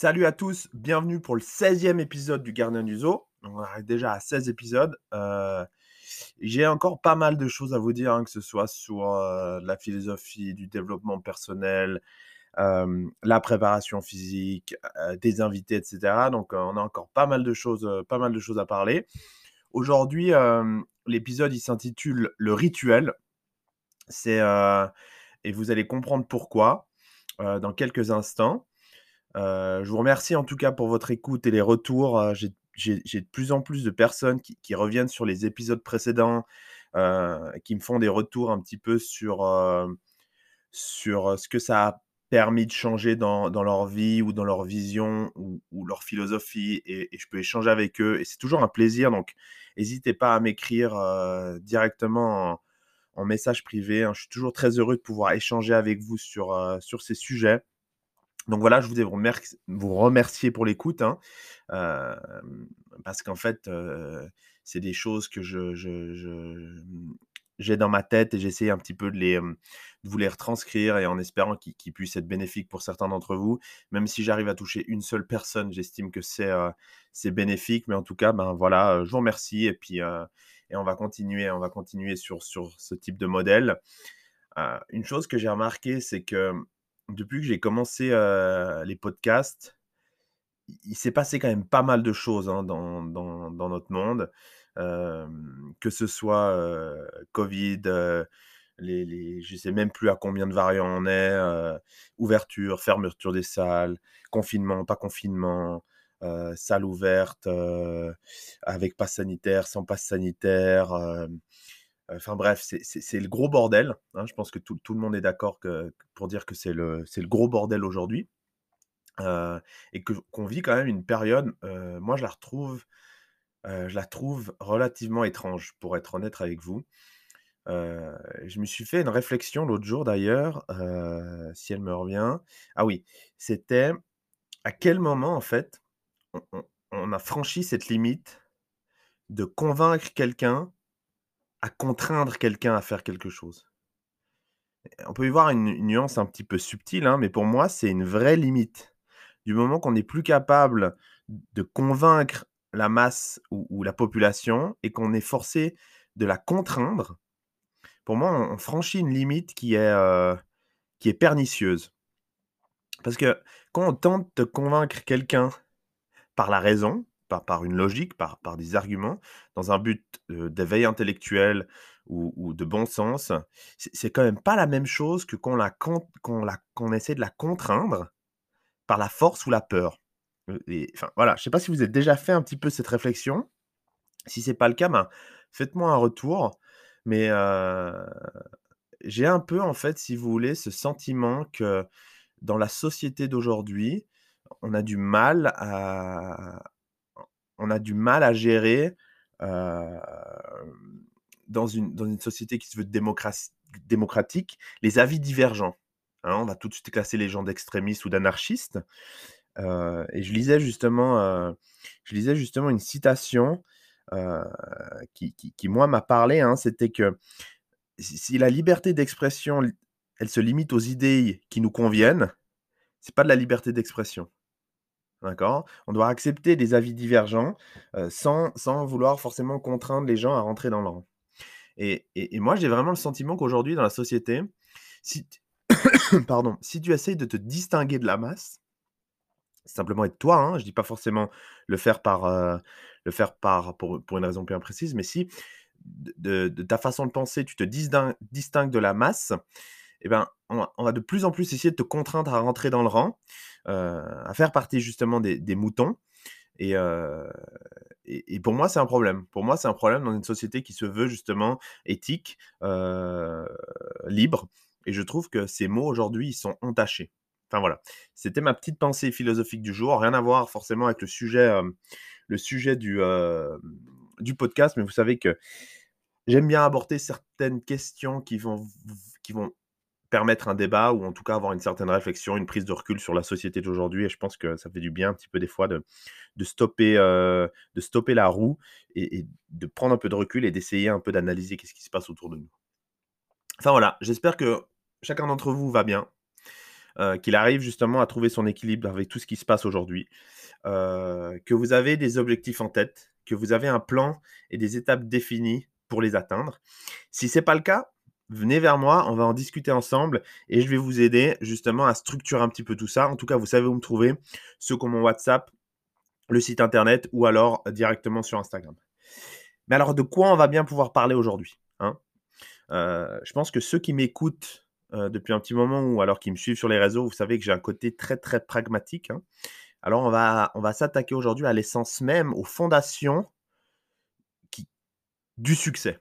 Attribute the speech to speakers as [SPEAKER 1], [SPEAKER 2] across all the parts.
[SPEAKER 1] Salut à tous, bienvenue pour le 16e épisode du Gardien du Zoo. On arrive déjà à 16 épisodes. Euh, j'ai encore pas mal de choses à vous dire, hein, que ce soit sur euh, la philosophie du développement personnel, euh, la préparation physique, des invités, etc. Donc on a encore pas mal de choses, à parler. Aujourd'hui, l'épisode il s'intitule Le rituel. Et vous allez comprendre pourquoi dans quelques instants. Je vous remercie en tout cas pour votre écoute et les retours. J'ai de plus en plus de personnes qui, reviennent sur les épisodes précédents, qui me font des retours un petit peu sur, sur ce que ça a permis de changer dans, leur vie ou dans leur vision ou, leur philosophie. Et, je peux échanger avec eux. Et c'est toujours un plaisir. Donc, n'hésitez pas à m'écrire directement en, message privé. Hein. Je suis toujours très heureux de pouvoir échanger avec vous sur, sur ces sujets. Donc voilà, je voulais vous, remercier pour l'écoute, hein, parce qu'en fait, c'est des choses que je, j'ai dans ma tête et j'essaie un petit peu de, les, de vous les retranscrire et en espérant qu'ils puissent être bénéfiques pour certains d'entre vous. Même si j'arrive à toucher une seule personne, j'estime que c'est c'est bénéfique. Mais en tout cas, ben voilà, je vous remercie et puis et on va continuer, on va continuer sur, sur ce type de modèle. une chose que j'ai remarqué, c'est que depuis que j'ai commencé les podcasts, il s'est passé quand même pas mal de choses hein, dans, notre monde, que ce soit Covid, les, je ne sais même plus à combien de variants on est, ouverture, fermeture des salles, confinement, pas confinement, salle ouverte, avec passe sanitaire, sans passe sanitaire. Enfin bref, c'est le gros bordel. Hein. Je pense que tout, le monde est d'accord pour dire que c'est le, gros bordel aujourd'hui. et qu'on vit quand même une période, moi je la retrouve, je la trouve relativement étrange, pour être honnête avec vous. je me suis fait une réflexion l'autre jour d'ailleurs, si elle me revient. Ah oui, c'était à quel moment en fait on a franchi cette limite de convaincre quelqu'un à contraindre quelqu'un à faire quelque chose. On peut y voir une, nuance un petit peu subtile, hein, mais pour moi, c'est une vraie limite. Du moment qu'on n'est plus capable de convaincre la masse ou, la population et qu'on est forcé de la contraindre, pour moi, on, franchit une limite qui est, euh, qui est pernicieuse. Parce que quand on tente de convaincre quelqu'un par la raison, par, une logique, par, par des arguments, dans un but d'éveil intellectuel ou, de bon sens, c'est quand même pas la même chose que qu'on la, qu'on essaie de la contraindre par la force ou la peur. Et, enfin, voilà, je sais pas si vous avez déjà fait un petit peu cette réflexion. Si c'est pas le cas, ben, faites-moi un retour. Mais j'ai un peu, en fait, si vous voulez, ce sentiment que dans la société d'aujourd'hui, on a du mal à, on a du mal à gérer dans, une, société qui se veut démocratique les avis divergents. Hein. on va tout de suite classer les gens d'extrémistes ou d'anarchistes. et je lisais justement, je lisais justement une citation qui, qui, moi m'a parlé. Hein. C'était que si la liberté d'expression, elle se limite aux idées qui nous conviennent, c'est pas de la liberté d'expression. D'accord? On doit accepter des avis divergents sans, sans vouloir forcément contraindre les gens à rentrer dans le rang. Et, et, moi, j'ai vraiment le sentiment qu'aujourd'hui, dans la société, si, Pardon, si tu essayes de te distinguer de la masse, simplement être toi, hein, je ne dis pas forcément le faire, par, le faire par, pour, pour, une raison bien précise, mais si de, de, ta façon de penser, tu te distingues de la masse, eh ben, on va, de plus en plus essayer de te contraindre à rentrer dans le rang, à faire partie justement des, moutons. Et, et, pour moi, c'est un problème. Pour moi, c'est un problème dans une société qui se veut justement éthique, libre. Et je trouve que ces mots aujourd'hui, ils sont entachés. Enfin voilà, c'était ma petite pensée philosophique du jour. Rien à voir forcément avec le sujet, le sujet du, du podcast, mais vous savez que j'aime bien aborder certaines questions qui vont, qui vont permettre un débat ou en tout cas avoir une certaine réflexion, une prise de recul sur la société d'aujourd'hui. Et je pense que ça fait du bien un petit peu des fois de, stopper, euh, de stopper la roue et, de prendre un peu de recul et d'essayer un peu d'analyser qu'est-ce qui se passe autour de nous. Enfin voilà, j'espère que chacun d'entre vous va bien. qu'il arrive justement à trouver son équilibre avec tout ce qui se passe aujourd'hui, que vous avez des objectifs en tête, que vous avez un plan et des étapes définies pour les atteindre. Si ce n'est pas le cas, venez vers moi, on va en discuter ensemble et je vais vous aider justement à structurer un petit peu tout ça. En tout cas, vous savez où me trouver, ceux qui ont mon WhatsApp, le site internet ou alors directement sur Instagram. Mais alors, de quoi on va bien pouvoir parler aujourd'hui hein? Euh, Je pense que ceux qui m'écoutent euh, depuis un petit moment ou alors qui me suivent sur les réseaux, vous savez que j'ai un côté très très pragmatique. Hein. alors, on va, on va s'attaquer aujourd'hui à l'essence même, aux fondations du succès.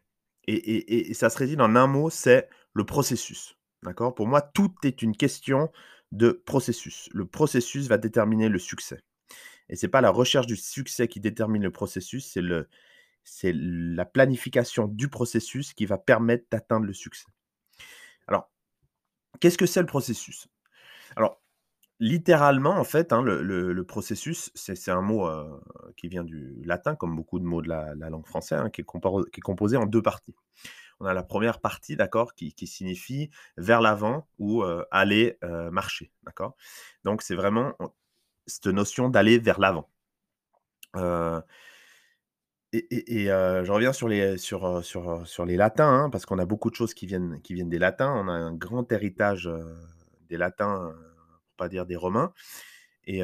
[SPEAKER 1] Et, ça se résume en un mot, c'est le processus. D'accord? Pour moi, tout est une question de processus. Le processus va déterminer le succès. Et ce n'est pas la recherche du succès qui détermine le processus, c'est le, c'est la planification du processus qui va permettre d'atteindre le succès. Alors, qu'est-ce que c'est le processus? Alors, littéralement, en fait, hein, le, processus, c'est un mot euh, qui vient du latin, comme beaucoup de mots de la, langue française, hein, qui, est composé en deux parties. On a la première partie, d'accord, qui, signifie vers l'avant ou euh, aller euh, marcher, d'accord. Donc, c'est vraiment cette notion d'aller vers l'avant. et, je reviens sur les, sur, sur, sur les latins, hein, parce qu'on a beaucoup de choses qui viennent, qui viennent des latins. On a un grand héritage des latins pas dire des Romains. Et,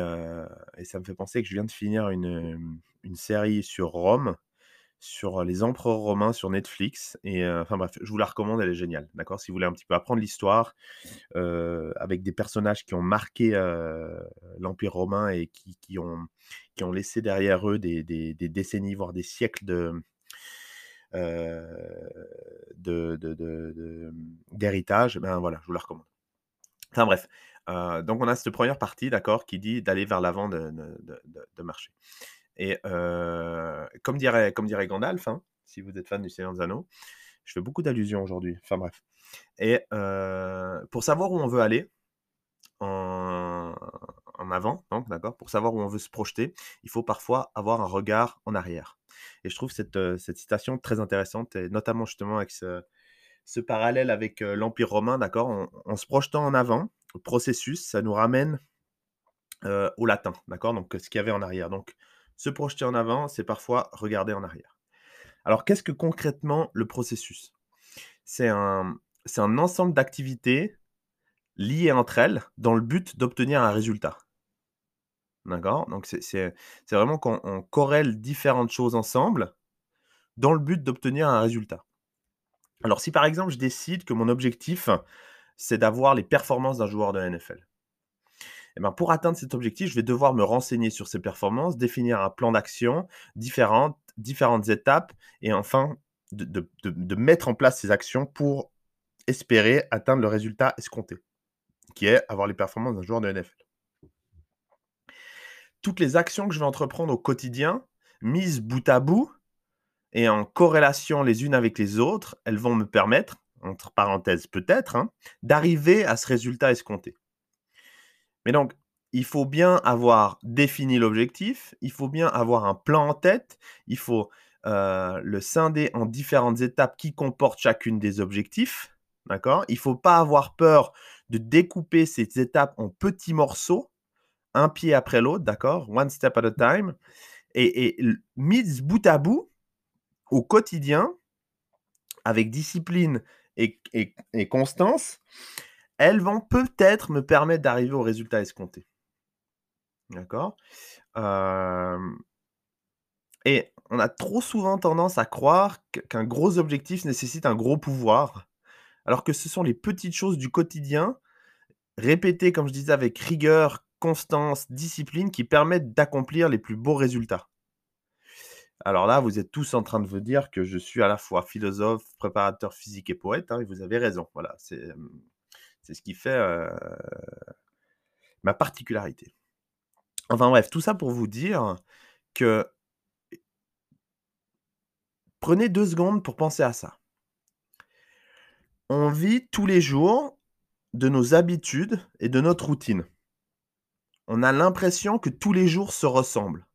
[SPEAKER 1] ça me fait penser que je viens de finir une, série sur Rome, sur les empereurs romains sur Netflix. Et enfin bref, je vous la recommande, elle est géniale. D'accord? Si vous voulez un petit peu apprendre l'histoire avec des personnages qui ont marqué l'Empire romain et qui, ont, qui ont laissé derrière eux des, décennies, voire des siècles de. d'héritage, ben voilà, je vous la recommande. Enfin bref, donc on a cette première partie, d'accord, qui dit d'aller vers l'avant de, de, marcher. Et comme, dirait, comme dirait Gandalf, hein, si vous êtes fan du Seigneur des Anneaux, je fais beaucoup d'allusions aujourd'hui. Enfin bref. Et pour savoir où on veut aller en, en avant, donc d'accord, pour savoir où on veut se projeter, il faut parfois avoir un regard en arrière. Et je trouve cette, cette citation très intéressante, et notamment justement avec ce, parallèle avec l'Empire romain, d'accord, en, se projetant en avant, processus, ça nous ramène au latin, d'accord? Donc, ce qu'il y avait en arrière. Donc, se projeter en avant, c'est parfois regarder en arrière. Alors, qu'est-ce que concrètement le processus? C'est un, ensemble d'activités liées entre elles dans le but d'obtenir un résultat. D'accord? Donc, c'est vraiment qu'on corrèle différentes choses ensemble dans le but d'obtenir un résultat. Alors, si par exemple, je décide que mon objectif, c'est d'avoir les performances d'un joueur de NFL. Eh ben, pour atteindre cet objectif, je vais devoir me renseigner sur ces performances, définir un plan d'action, différentes, différentes étapes, et enfin de, mettre en place ces actions pour espérer atteindre le résultat escompté, qui est avoir les performances d'un joueur de NFL. Toutes les actions que je vais entreprendre au quotidien, mises bout à bout et en corrélation les unes avec les autres, elles vont me permettre entre parenthèses peut-être, hein, d'arriver à ce résultat escompté. Mais donc, il faut bien avoir défini l'objectif, il faut bien avoir un plan en tête, il faut euh, le scinder en différentes étapes qui comportent chacune des objectifs. D'accord? Il ne faut pas avoir peur de découper ces étapes en petits morceaux, un pied après l'autre, d'accord? One step at a time. Et, et bout à bout, au quotidien, avec discipline et, constance, elles vont peut-être me permettre d'arriver au résultat escompté. D'accord? Et on a trop souvent tendance à croire qu'un gros objectif nécessite un gros pouvoir, alors que ce sont les petites choses du quotidien, répétées, comme je disais, avec rigueur, constance, discipline, qui permettent d'accomplir les plus beaux résultats. Alors là, vous êtes tous en train de vous dire que je suis à la fois philosophe, préparateur physique et poète, hein, et vous avez raison. Voilà, c'est ce qui fait ma particularité. Enfin bref, tout ça pour vous dire que prenez deux secondes pour penser à ça. On vit tous les jours de nos habitudes et de notre routine. On a l'impression que tous les jours se ressemblent.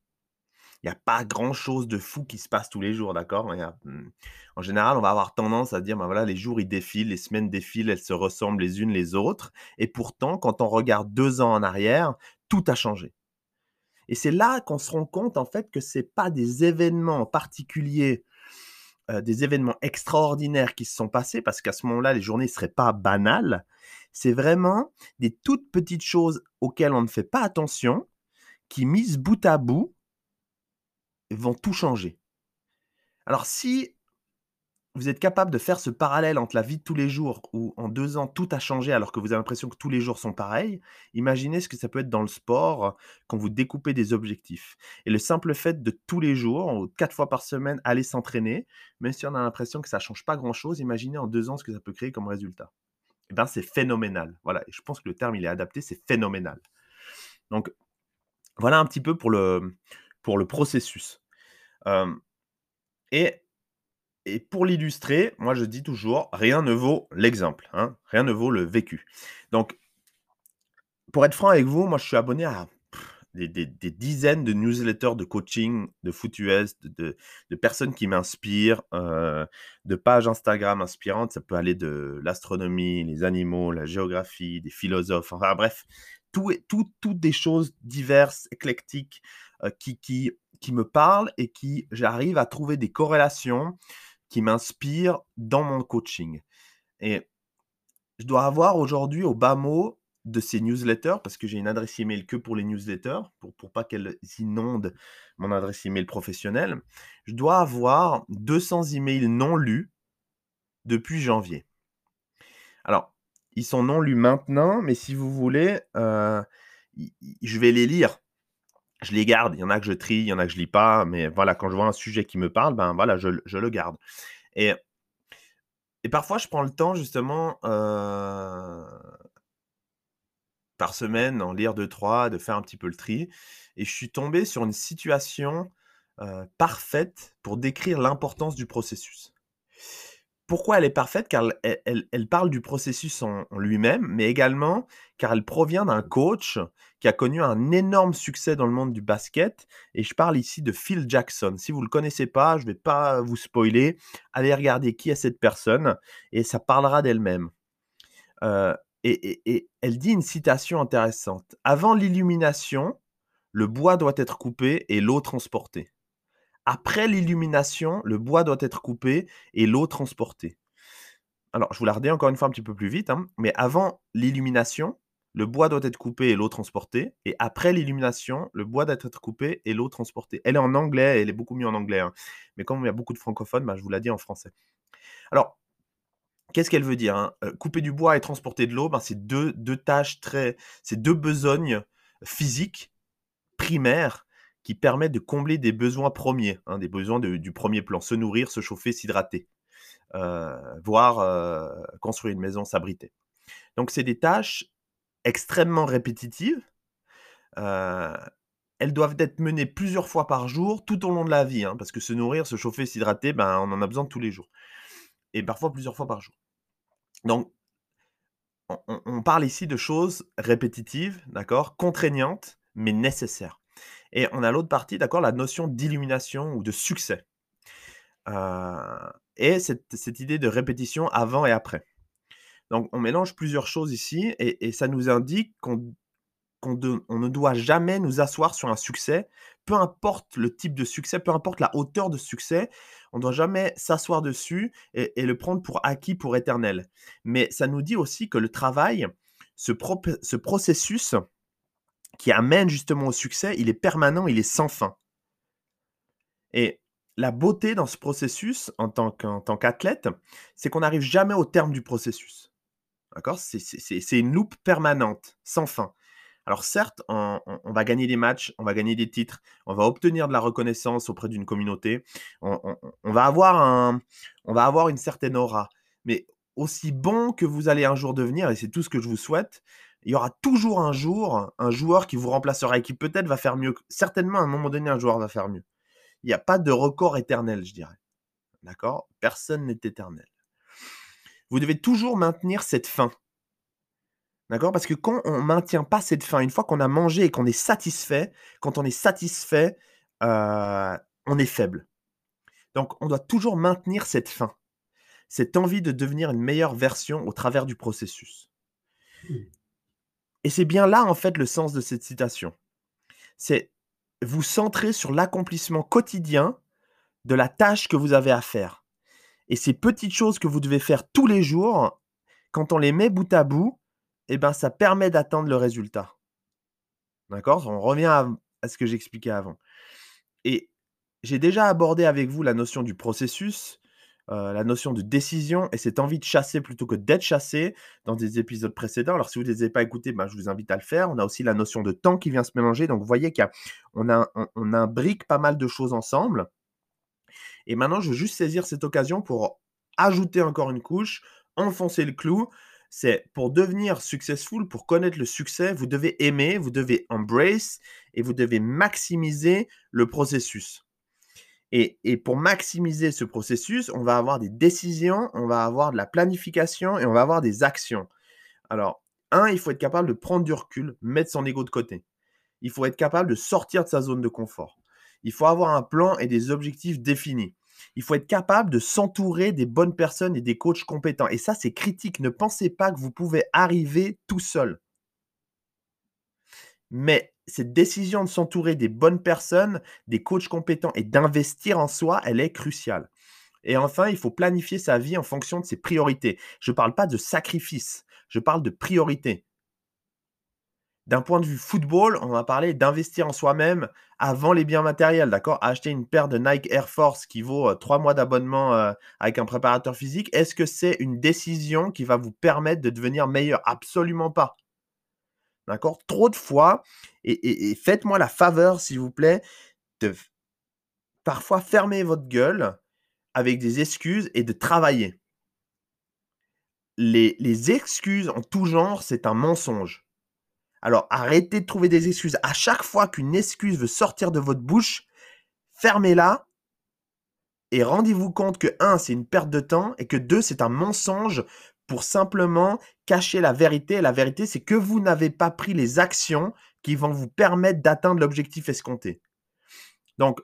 [SPEAKER 1] Il n'y a pas grand-chose de fou qui se passe tous les jours, d'accord? Mmh, En général, on va avoir tendance à dire, ben voilà, les jours, ils défilent, les semaines défilent, elles se ressemblent les unes les autres. Et pourtant, quand on regarde deux ans en arrière, tout a changé. Et c'est là qu'on se rend compte, en fait, que ce n'est pas des événements particuliers, euh, des événements extraordinaires qui se sont passés, parce qu'à ce moment-là, les journées ne seraient pas banales. C'est vraiment des toutes petites choses auxquelles on ne fait pas attention, qui, mises bout à bout, vont tout changer. Alors si vous êtes capable de faire ce parallèle entre la vie de tous les jours où en deux ans tout a changé alors que vous avez l'impression que tous les jours sont pareils, imaginez ce que ça peut être dans le sport quand vous découpez des objectifs. Et le simple fait de tous les jours, quatre fois par semaine, aller s'entraîner, même si on a l'impression que ça ne change pas grand-chose, imaginez en deux ans ce que ça peut créer comme résultat. Eh bien, c'est phénoménal. Voilà, je pense que le terme, est adapté, c'est phénoménal. Donc, voilà un petit peu pour le processus. Et, et pour l'illustrer, moi je dis toujours, rien ne vaut l'exemple, hein, rien ne vaut le vécu. Donc, pour être franc avec vous, moi je suis abonné à des, dizaines de newsletters de coaching, de foot US, de, personnes qui m'inspirent, de pages Instagram inspirantes. Ça peut aller de l'astronomie, les animaux, la géographie, des philosophes, enfin bref, tout, tout, toutes des choses diverses, éclectiques, qui, qui qui me parlent et qui j'arrive à trouver des corrélations qui m'inspirent dans mon coaching. Et je dois avoir aujourd'hui au bas mot de ces newsletters, parce que j'ai une adresse email que pour les newsletters, pour, pour pas qu'elles inondent mon adresse email professionnelle, je dois avoir 200 emails non lus depuis janvier. Alors, ils sont non lus maintenant, mais si vous voulez, euh, je vais les lire je les garde. Il y en a que je trie, il y en a que je lis pas, mais voilà, quand je vois un sujet qui me parle, ben voilà, je, le garde. Et, et parfois, je prends le temps justement euh, par semaine, en lire deux, trois, de faire un petit peu le tri. Et je suis tombé sur une situation euh, parfaite pour décrire l'importance du processus. Pourquoi elle est parfaite? Car elle, parle du processus en, lui-même, mais également car elle provient d'un coach qui a connu un énorme succès dans le monde du basket. Et je parle ici de Phil Jackson. Si vous ne le connaissez pas, je ne vais pas vous spoiler. Allez regarder qui est cette personne et ça parlera d'elle-même. Euh, et, elle dit une citation intéressante. Avant l'illumination, le bois doit être coupé et l'eau transportée. Après l'illumination, le bois doit être coupé et l'eau transportée. Alors, je vous la redis encore une fois un petit peu plus vite, hein, mais avant l'illumination, le bois doit être coupé et l'eau transportée. Et après l'illumination, le bois doit être coupé et l'eau transportée. Elle est en anglais, elle est beaucoup mieux en anglais. hein. Mais comme il y a beaucoup de francophones, bah, je vous la dis en français. Alors, qu'est-ce qu'elle veut dire hein? Euh, couper du bois et transporter de l'eau, ben, c'est deux, deux tâches très. C'est deux besognes physiques, primaires, qui permettent de combler des besoins premiers, hein, des besoins du premier plan, se nourrir, se chauffer, s'hydrater, euh, voire euh, construire une maison, s'abriter. Donc c'est des tâches extrêmement répétitives. Euh, elles doivent être menées plusieurs fois par jour, tout au long de la vie, hein, parce que se nourrir, se chauffer, s'hydrater, ben, on en a besoin tous les jours. Et parfois plusieurs fois par jour. Donc, on, on parle ici de choses répétitives, d'accord, contraignantes, mais nécessaires. Et on a l'autre partie, d'accord, la notion d'illumination ou de succès. et cette, idée de répétition avant et après. Donc, on mélange plusieurs choses ici et, ça nous indique qu'on ne doit jamais nous asseoir sur un succès, peu importe le type de succès, peu importe la hauteur de succès, on ne doit jamais s'asseoir dessus et, le prendre pour acquis, pour éternel. Mais ça nous dit aussi que le travail, ce processus, qui amène justement au succès, il est permanent, il est sans fin. Et la beauté dans ce processus, en tant qu'athlète, c'est qu'on n'arrive jamais au terme du processus. D'accord? C'est une loupe permanente, sans fin. Alors certes, on, va gagner des matchs, on va gagner des titres, on va obtenir de la reconnaissance auprès d'une communauté, on, va avoir un, on va avoir une certaine aura. Mais aussi bon que vous allez un jour devenir, et c'est tout ce que je vous souhaite, il y aura toujours un jour un joueur qui vous remplacera et qui peut-être va faire mieux. Certainement, à un moment donné, un joueur va faire mieux. Il n'y a pas de record éternel, je dirais. D'accord? Personne n'est éternel. Vous devez toujours maintenir cette faim. D'accord? Parce que quand on ne maintient pas cette faim, une fois qu'on a mangé et qu'on est satisfait, quand on est satisfait, on est faible. Donc, on doit toujours maintenir cette faim, cette envie de devenir une meilleure version au travers du processus. Et c'est bien là, en fait, le sens de cette citation. C'est vous centrer sur l'accomplissement quotidien de la tâche que vous avez à faire. Et ces petites choses que vous devez faire tous les jours, quand on les met bout à bout, eh ben, ça permet d'atteindre le résultat. D'accord? On revient à ce que j'expliquais avant. Et j'ai déjà abordé avec vous la notion du processus, euh, la notion de décision et cette envie de chasser plutôt que d'être chassé dans des épisodes précédents. Alors, si vous ne les avez pas écoutés, ben, je vous invite à le faire. On a aussi la notion de temps qui vient se mélanger. Donc, vous voyez qu'on a, on, on a brique pas mal de choses ensemble. Et maintenant, je veux juste saisir cette occasion pour ajouter encore une couche, enfoncer le clou. C'est pour devenir successful, pour connaître le succès, vous devez aimer, vous devez embrace et vous devez maximiser le processus. Et, pour maximiser ce processus, on va avoir des décisions, on va avoir de la planification et on va avoir des actions. Alors, un, il faut être capable de prendre du recul, mettre son ego de côté. Il faut être capable de sortir de sa zone de confort. Il faut avoir un plan et des objectifs définis. Il faut être capable de s'entourer des bonnes personnes et des coachs compétents. Et ça, c'est critique. Ne pensez pas que vous pouvez arriver tout seul. Mais cette décision de s'entourer des bonnes personnes, des coachs compétents et d'investir en soi, elle est cruciale. Et enfin, il faut planifier sa vie en fonction de ses priorités. Je ne parle pas de sacrifice, je parle de priorité. D'un point de vue football, on va parler d'investir en soi-même avant les biens matériels, d'accord? Acheter une paire de Nike Air Force qui vaut euh, trois mois d'abonnement euh, avec un préparateur physique, est-ce que c'est une décision qui va vous permettre de devenir meilleur? Absolument pas. D'accord? Trop de fois, et, faites-moi la faveur, s'il vous plaît, de parfois fermer votre gueule avec des excuses et de travailler. Les, les excuses en tout genre, c'est un mensonge. Alors arrêtez de trouver des excuses. À chaque fois qu'une excuse veut sortir de votre bouche, fermez-la et rendez-vous compte que, un, c'est une perte de temps et que, deux, c'est un mensonge pour simplement cacher la vérité. la vérité, c'est que vous n'avez pas pris les actions qui vont vous permettre d'atteindre l'objectif escompté. Donc,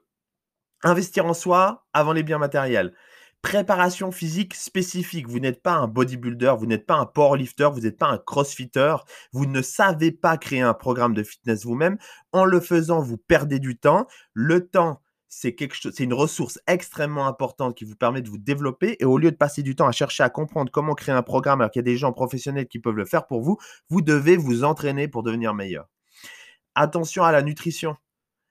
[SPEAKER 1] investir en soi avant les biens matériels. Préparation physique spécifique. Vous n'êtes pas un bodybuilder, vous n'êtes pas un powerlifter, vous n'êtes pas un crossfitter. Vous ne savez pas créer un programme de fitness vous-même. En le faisant, vous perdez du temps. Le temps, c'est une ressource extrêmement importante qui vous permet de vous développer. Et au lieu de passer du temps à chercher à comprendre comment créer un programme alors qu'il y a des gens professionnels qui peuvent le faire pour vous, vous devez vous entraîner pour devenir meilleur. Attention à la nutrition.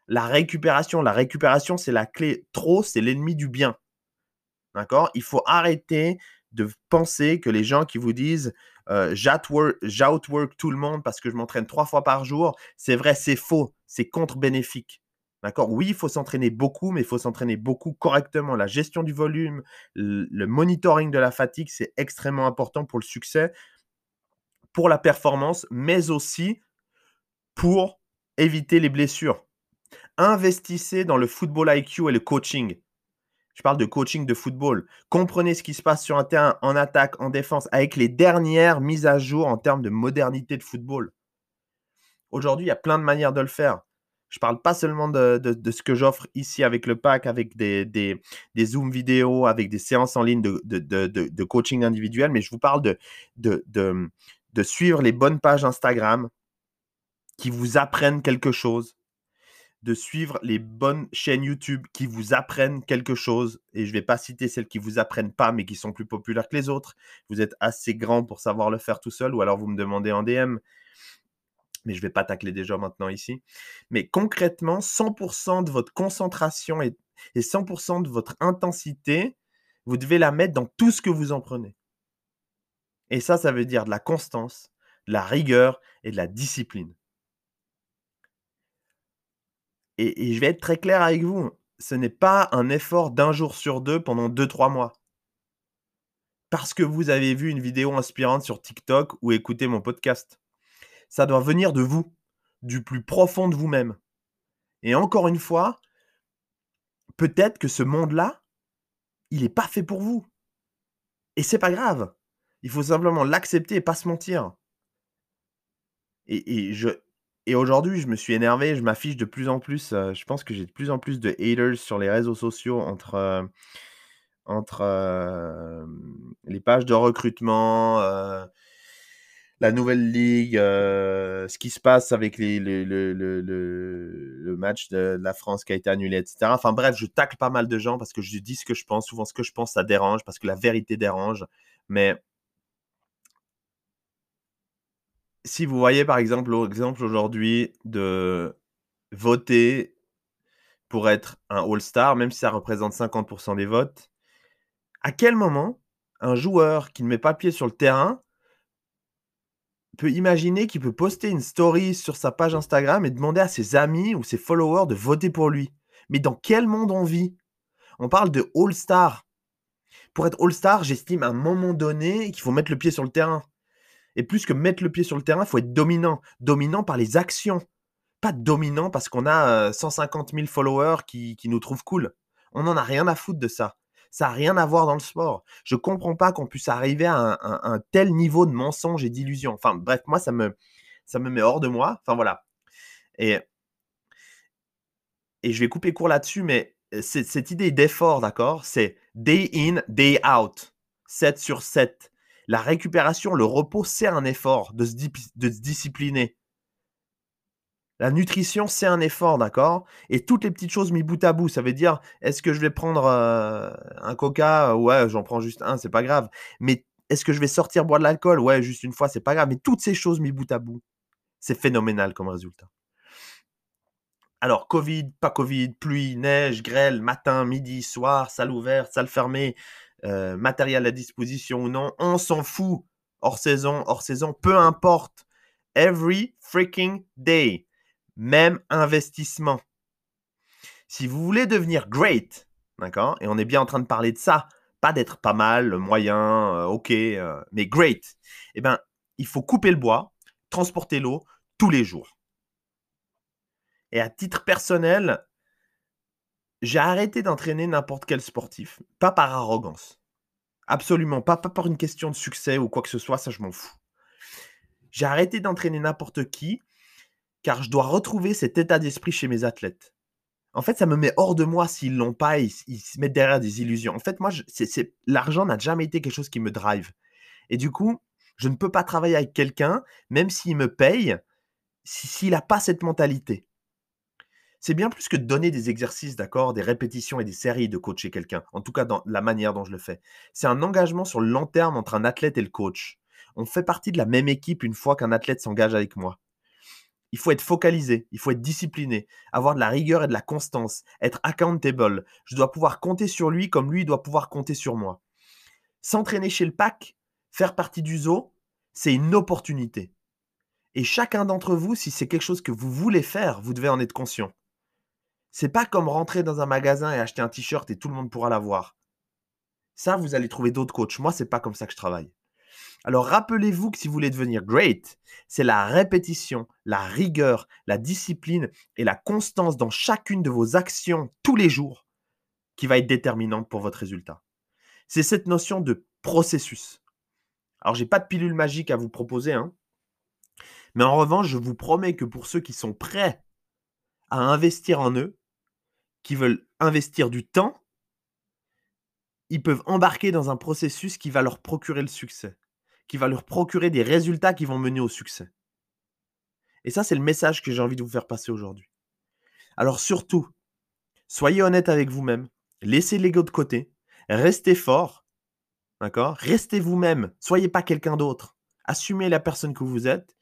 [SPEAKER 1] La récupération, la récupération, c'est la clé. Trop, c'est l'ennemi du bien. D'accord? Il faut arrêter de penser que les gens qui vous disent euh, j'outwork tout le monde parce que je m'entraîne trois fois par jour, c'est vrai, c'est faux, c'est contre-bénéfique. D'accord? Oui, il faut s'entraîner beaucoup, mais il faut s'entraîner beaucoup correctement. La gestion du volume, le monitoring de la fatigue, c'est extrêmement important pour le succès, pour la performance, mais aussi pour éviter les blessures. Investissez dans le football IQ et le coaching. Je parle de coaching de football. Comprenez ce qui se passe sur un terrain, en attaque, en défense, avec les dernières mises à jour en termes de modernité de football. Aujourd'hui, il y a plein de manières de le faire. Je parle pas seulement de, ce que j'offre ici avec le pack, avec des, Zoom vidéo, avec des séances en ligne de, coaching individuel, mais je vous parle de, de, suivre les bonnes pages Instagram qui vous apprennent quelque chose, de suivre les bonnes chaînes YouTube qui vous apprennent quelque chose. Et je ne vais pas citer celles qui vous apprennent pas, mais qui sont plus populaires que les autres. Vous êtes assez grand pour savoir le faire tout seul, ou alors vous me demandez en DM mais je ne vais pas tacler déjà maintenant ici. Mais concrètement, 100% de votre concentration et, 100% de votre intensité, vous devez la mettre dans tout ce que vous en prenez. Et ça, ça veut dire de la constance, de la rigueur et de la discipline. Et, je vais être très clair avec vous, ce n'est pas un effort d'un jour sur deux pendant 2-3 mois. Parce que vous avez vu une vidéo inspirante sur TikTok ou écouté mon podcast ça doit venir de vous, du plus profond de vous-même. Et encore une fois, peut-être que ce monde-là, il n'est pas fait pour vous. Et c'est pas grave. Il faut simplement l'accepter et pas se mentir. Et, je, et aujourd'hui, je me suis énervé, je m'affiche de plus en plus, euh, je pense que j'ai de plus en plus de haters sur les réseaux sociaux entre, euh, entre, les pages de recrutement, la nouvelle ligue, ce qui se passe avec le le le match de la France qui a été annulé etc. Enfin bref, je tacle pas mal de gens parce que je dis ce que je pense. Souvent, ce que je pense, ça dérange parce que la vérité dérange. Mais si vous voyez par exemple l'exemple aujourd'hui de voter pour être un All-Star, même si ça représente 50% des votes, à quel moment un joueur qui ne met pas pied sur le terrain peut imaginer qu'il peut poster une story sur sa page Instagram et demander à ses amis ou ses followers de voter pour lui. Mais dans quel monde on vit? On parle de All-Star. Pour être All-Star, j'estime à un moment donné qu'il faut mettre le pied sur le terrain. Et plus que mettre le pied sur le terrain, il faut être dominant. Dominant par les actions. Pas dominant parce qu'on a 150 euh, 000 followers qui, qui nous trouvent cool. On n'en a rien à foutre de ça. Ça n'a rien à voir dans le sport. Je comprends pas qu'on puisse arriver à un, tel niveau de mensonge et d'illusion. Enfin, bref, moi, ça me, ça me met hors de moi. Enfin, voilà. Et, et je vais couper court là-dessus, mais cette idée d'effort, d'accord, c'est day in, day out. 7 sur 7. La récupération, le repos, c'est un effort de se discipliner. La nutrition, c'est un effort, d'accord? Et toutes les petites choses mis bout à bout, ça veut dire, est-ce que je vais prendre euh, un coca? Ouais, j'en prends juste un, c'est pas grave. Mais est-ce que je vais sortir boire de l'alcool? Ouais, juste une fois, c'est pas grave. Mais toutes ces choses mis bout à bout, c'est phénoménal comme résultat. Alors, Covid, pas Covid, pluie, neige, grêle, matin, midi, soir, salle ouverte, salle fermée, euh, matériel à disposition ou non, on s'en fout. Hors saison, hors saison, peu importe. Every freaking day même investissement. Si vous voulez devenir great, d'accord, et on est bien en train de parler de ça, pas d'être pas mal, moyen, euh, ok, euh, mais great, eh bien, il faut couper le bois, transporter l'eau tous les jours. Et à titre personnel, j'ai arrêté d'entraîner n'importe quel sportif, pas par arrogance. Absolument pas, pas par une question de succès ou quoi que ce soit, ça je m'en fous. J'ai arrêté d'entraîner n'importe qui car je dois retrouver cet état d'esprit chez mes athlètes. En fait, ça me met hors de moi s'ils l'ont pas, ils, ils, se mettent derrière des illusions. En fait, moi, l'argent n'a jamais été quelque chose qui me drive. Et du coup, je ne peux pas travailler avec quelqu'un, même s'il me paye, s'il n'a pas cette mentalité. C'est bien plus que de donner des exercices, d'accord, des répétitions et des séries de coacher quelqu'un, en tout cas dans la manière dont je le fais. C'est un engagement sur le long terme entre un athlète et le coach. On fait partie de la même équipe une fois qu'un athlète s'engage avec moi. Il faut être focalisé, il faut être discipliné, avoir de la rigueur et de la constance, être accountable. Je dois pouvoir compter sur lui comme lui doit pouvoir compter sur moi. S'entraîner chez le pack, faire partie du zoo, c'est une opportunité. Et chacun d'entre vous, si c'est quelque chose que vous voulez faire, vous devez en être conscient. C'est pas comme rentrer dans un magasin et acheter un t-shirt et tout le monde pourra l'avoir. Ça, vous allez trouver d'autres coachs. Moi, c'est pas comme ça que je travaille. Alors rappelez-vous que si vous voulez devenir great, c'est la répétition, la rigueur, la discipline et la constance dans chacune de vos actions tous les jours qui va être déterminante pour votre résultat. C'est cette notion de processus. Alors j'ai pas de pilule magique à vous proposer, hein, mais en revanche, je vous promets que pour ceux qui sont prêts à investir en eux, qui veulent investir du temps, ils peuvent embarquer dans un processus qui va leur procurer le succès qui va leur procurer des résultats qui vont mener au succès. Et ça, c'est le message que j'ai envie de vous faire passer aujourd'hui. Alors surtout, soyez honnête avec vous-même, laissez l'ego de côté, restez fort, d'accord? Restez vous-même, soyez pas quelqu'un d'autre, assumez la personne que vous êtes,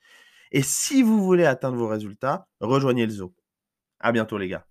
[SPEAKER 1] et si vous voulez atteindre vos résultats, rejoignez le zoo. À bientôt les gars.